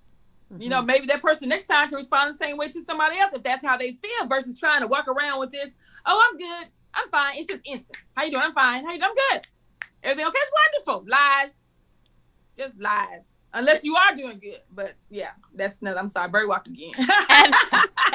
Mm-hmm. You know, mm-hmm. maybe that person next time can respond the same way to somebody else if that's how they feel, versus trying to walk around with this. Oh, I'm good. I'm fine. It's just instant. How you doing? I'm fine. How you doing? I'm good. Everything okay? It's wonderful. Lies. Just lies. Unless you are doing good. But yeah, that's another. I'm sorry. Bird walked again. and,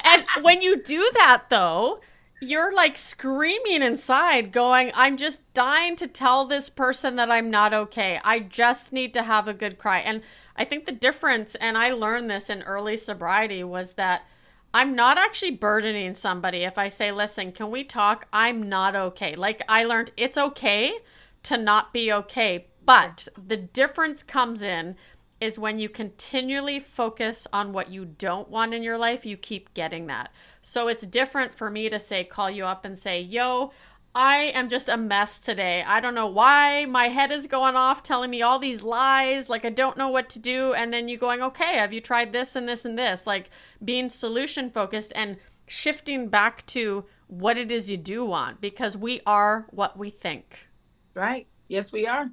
and when you do that, though, you're like screaming inside, going, I'm just dying to tell this person that I'm not okay. I just need to have a good cry. And I think the difference, and I learned this in early sobriety, was that I'm not actually burdening somebody if I say, listen, can we talk? I'm not okay. Like I learned it's okay to not be okay. But yes. the difference comes in is when you continually focus on what you don't want in your life, you keep getting that. So it's different for me to say, call you up and say, yo, I am just a mess today. I don't know why my head is going off telling me all these lies. Like, I don't know what to do. And then you going, okay, have you tried this and this and this? Like, being solution focused and shifting back to what it is you do want because we are what we think. Right. Yes, we are.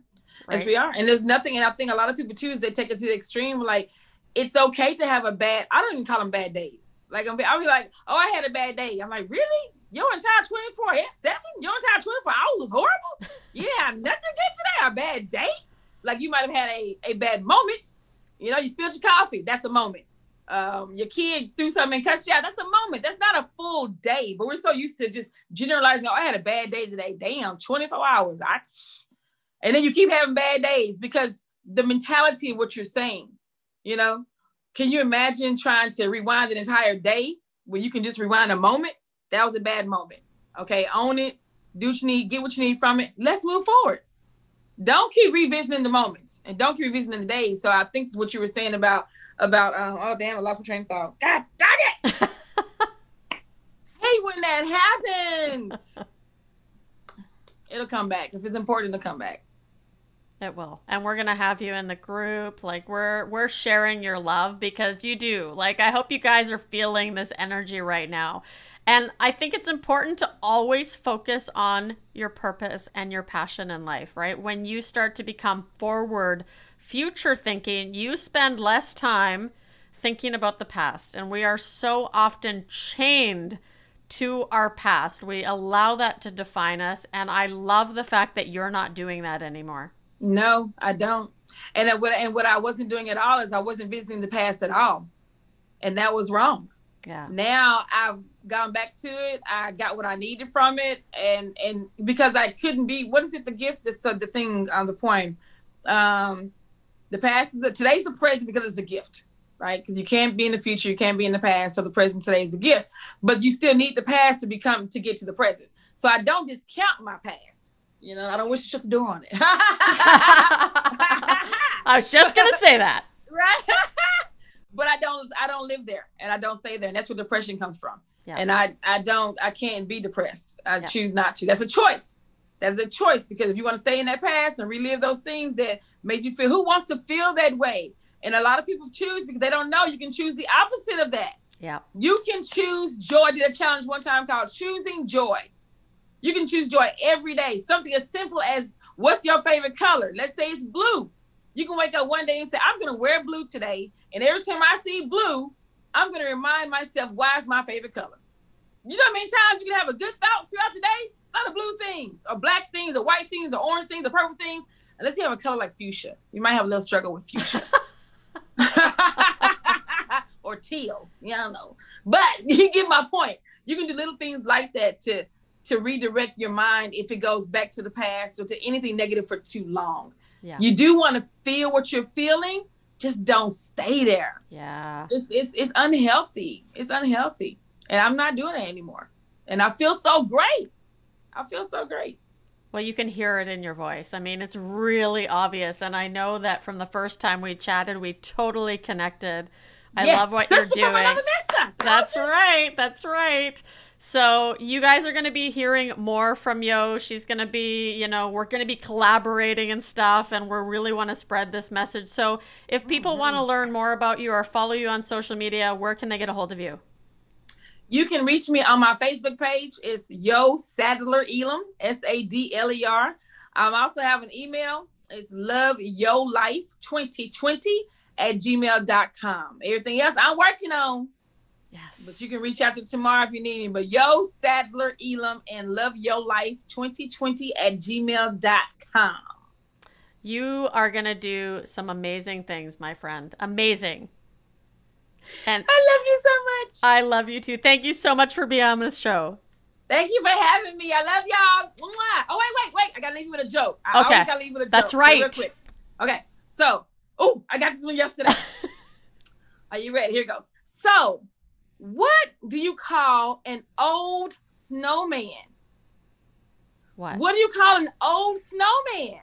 Right? Yes, we are. And there's nothing, and I think a lot of people too, is they take it to the extreme. Like, it's okay to have a bad, I don't even call them bad days. Like, I'll be, I'll be like, oh, I had a bad day. I'm like, really? Your entire 24 7? Your entire 24 hours was horrible? Yeah, nothing good today. A bad day? Like, you might have had a, a bad moment. You know, you spilled your coffee. That's a moment. Um, your kid threw something and cussed you out. That's a moment. That's not a full day. But we're so used to just generalizing. Oh, I had a bad day today. Damn, 24 hours. I and then you keep having bad days because the mentality of what you're saying, you know, can you imagine trying to rewind an entire day when you can just rewind a moment? That was a bad moment. Okay, own it, do what you need, get what you need from it. Let's move forward. Don't keep revisiting the moments and don't keep revisiting the days. So I think it's what you were saying about about um, oh damn, I lost my train of thought. God dang it. hey, when that happens. It'll come back. If it's important, it'll come back. It will. And we're going to have you in the group. Like we're we're sharing your love because you do. Like I hope you guys are feeling this energy right now. And I think it's important to always focus on your purpose and your passion in life, right? When you start to become forward, future thinking, you spend less time thinking about the past. And we are so often chained to our past. We allow that to define us. And I love the fact that you're not doing that anymore. No, I don't. And what and what I wasn't doing at all is I wasn't visiting the past at all, and that was wrong. Yeah. Now I've gone back to it. I got what I needed from it, and and because I couldn't be. What is it? The gift. Uh, the thing on the point. Um, the past is the today's the present because it's a gift, right? Because you can't be in the future, you can't be in the past. So the present today is a gift, but you still need the past to become to get to the present. So I don't discount my past. You know, I don't wish to shut the door on it. I was just gonna say that. Right. but I don't I don't live there and I don't stay there. And that's where depression comes from. Yeah. And I I don't I can't be depressed. I yeah. choose not to. That's a choice. That is a choice because if you want to stay in that past and relive those things that made you feel who wants to feel that way? And a lot of people choose because they don't know you can choose the opposite of that. Yeah. You can choose joy. I did a challenge one time called choosing joy. You can choose joy every day. Something as simple as what's your favorite color? Let's say it's blue. You can wake up one day and say, I'm going to wear blue today. And every time I see blue, I'm going to remind myself why it's my favorite color. You know how many times you can have a good thought throughout the day? It's not a blue things or black things or white things or orange things or purple things. Unless you have a color like fuchsia, you might have a little struggle with fuchsia. or teal. Yeah, I don't know. But you get my point. You can do little things like that to to redirect your mind if it goes back to the past or to anything negative for too long. Yeah. You do want to feel what you're feeling, just don't stay there. Yeah. It's it's it's unhealthy. It's unhealthy. And I'm not doing it anymore. And I feel so great. I feel so great. Well, you can hear it in your voice. I mean, it's really obvious. And I know that from the first time we chatted, we totally connected. I yes, love what you're doing. That's right. That's right. So you guys are going to be hearing more from Yo. She's going to be, you know, we're going to be collaborating and stuff, and we really want to spread this message. So if people mm-hmm. want to learn more about you or follow you on social media, where can they get a hold of you? You can reach me on my Facebook page. It's Yo Sadler Elam, S A D L E R. I also have an email. It's love yo life 2020 at gmail.com. Everything else I'm working on. Yes. But you can reach out to Tamar if you need me. But Yo Sadler Elam and Love Yo Life 2020 at gmail.com. You are going to do some amazing things, my friend. Amazing. And I love you so much. I love you too. Thank you so much for being on the show. Thank you for having me. I love y'all. Oh, wait, wait, wait. I got to leave you with a joke. I okay. got to leave with a joke. That's right. Real quick. Okay. So, oh, I got this one yesterday. are you ready? Here goes. So, what do you call an old snowman? What? What do you call an old snowman?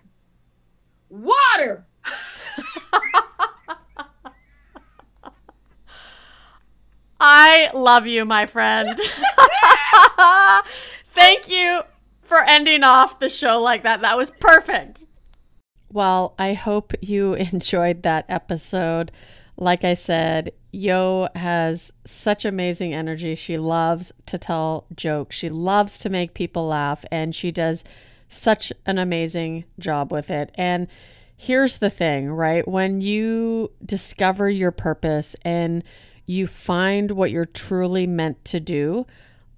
Water. I love you, my friend. Thank you for ending off the show like that. That was perfect. Well, I hope you enjoyed that episode. Like I said, Yo has such amazing energy. She loves to tell jokes, she loves to make people laugh, and she does such an amazing job with it. And here's the thing, right? When you discover your purpose and you find what you're truly meant to do,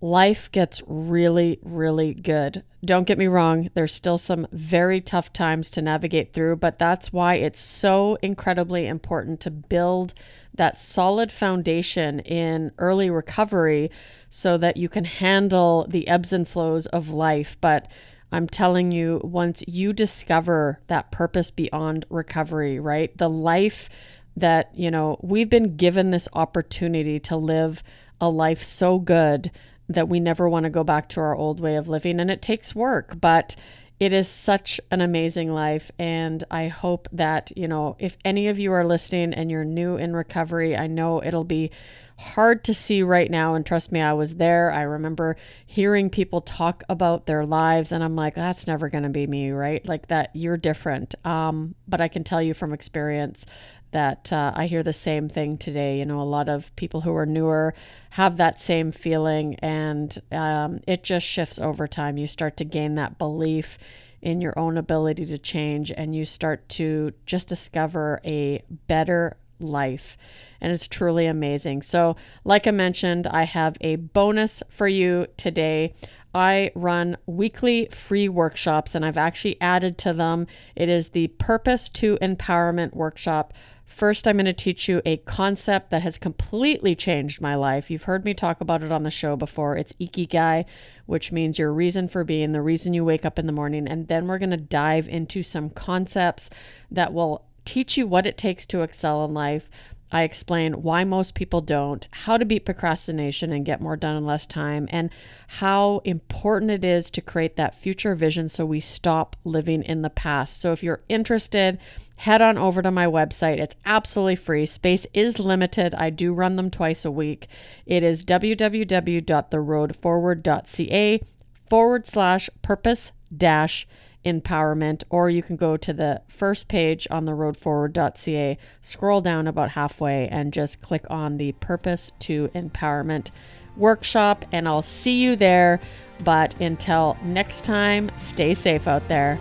life gets really, really good. Don't get me wrong, there's still some very tough times to navigate through, but that's why it's so incredibly important to build that solid foundation in early recovery so that you can handle the ebbs and flows of life. But I'm telling you, once you discover that purpose beyond recovery, right? The life that, you know, we've been given this opportunity to live a life so good that we never want to go back to our old way of living. And it takes work, but it is such an amazing life. And I hope that, you know, if any of you are listening and you're new in recovery, I know it'll be hard to see right now. And trust me, I was there. I remember hearing people talk about their lives, and I'm like, that's never going to be me, right? Like that, you're different. Um, but I can tell you from experience that uh, I hear the same thing today. You know, a lot of people who are newer have that same feeling, and um, it just shifts over time. You start to gain that belief in your own ability to change, and you start to just discover a better life. And it's truly amazing. So, like I mentioned, I have a bonus for you today. I run weekly free workshops, and I've actually added to them. It is the Purpose to Empowerment workshop First, I'm going to teach you a concept that has completely changed my life. You've heard me talk about it on the show before. It's Ikigai, which means your reason for being, the reason you wake up in the morning. And then we're going to dive into some concepts that will teach you what it takes to excel in life, I explain why most people don't, how to beat procrastination and get more done in less time, and how important it is to create that future vision so we stop living in the past. So, if you're interested, head on over to my website. It's absolutely free. Space is limited. I do run them twice a week. It is www.theroadforward.ca forward slash purpose dash empowerment, or you can go to the first page on the roadforward.ca, scroll down about halfway, and just click on the Purpose to Empowerment workshop, and I'll see you there. But until next time, stay safe out there.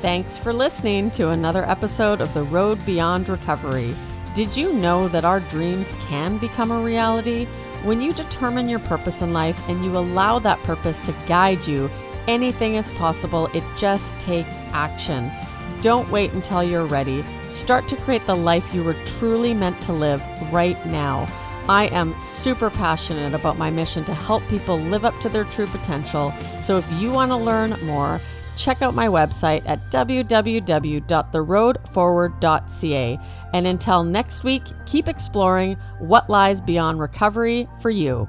Thanks for listening to another episode of The Road Beyond Recovery. Did you know that our dreams can become a reality? When you determine your purpose in life and you allow that purpose to guide you Anything is possible, it just takes action. Don't wait until you're ready. Start to create the life you were truly meant to live right now. I am super passionate about my mission to help people live up to their true potential. So if you want to learn more, check out my website at www.theroadforward.ca. And until next week, keep exploring what lies beyond recovery for you.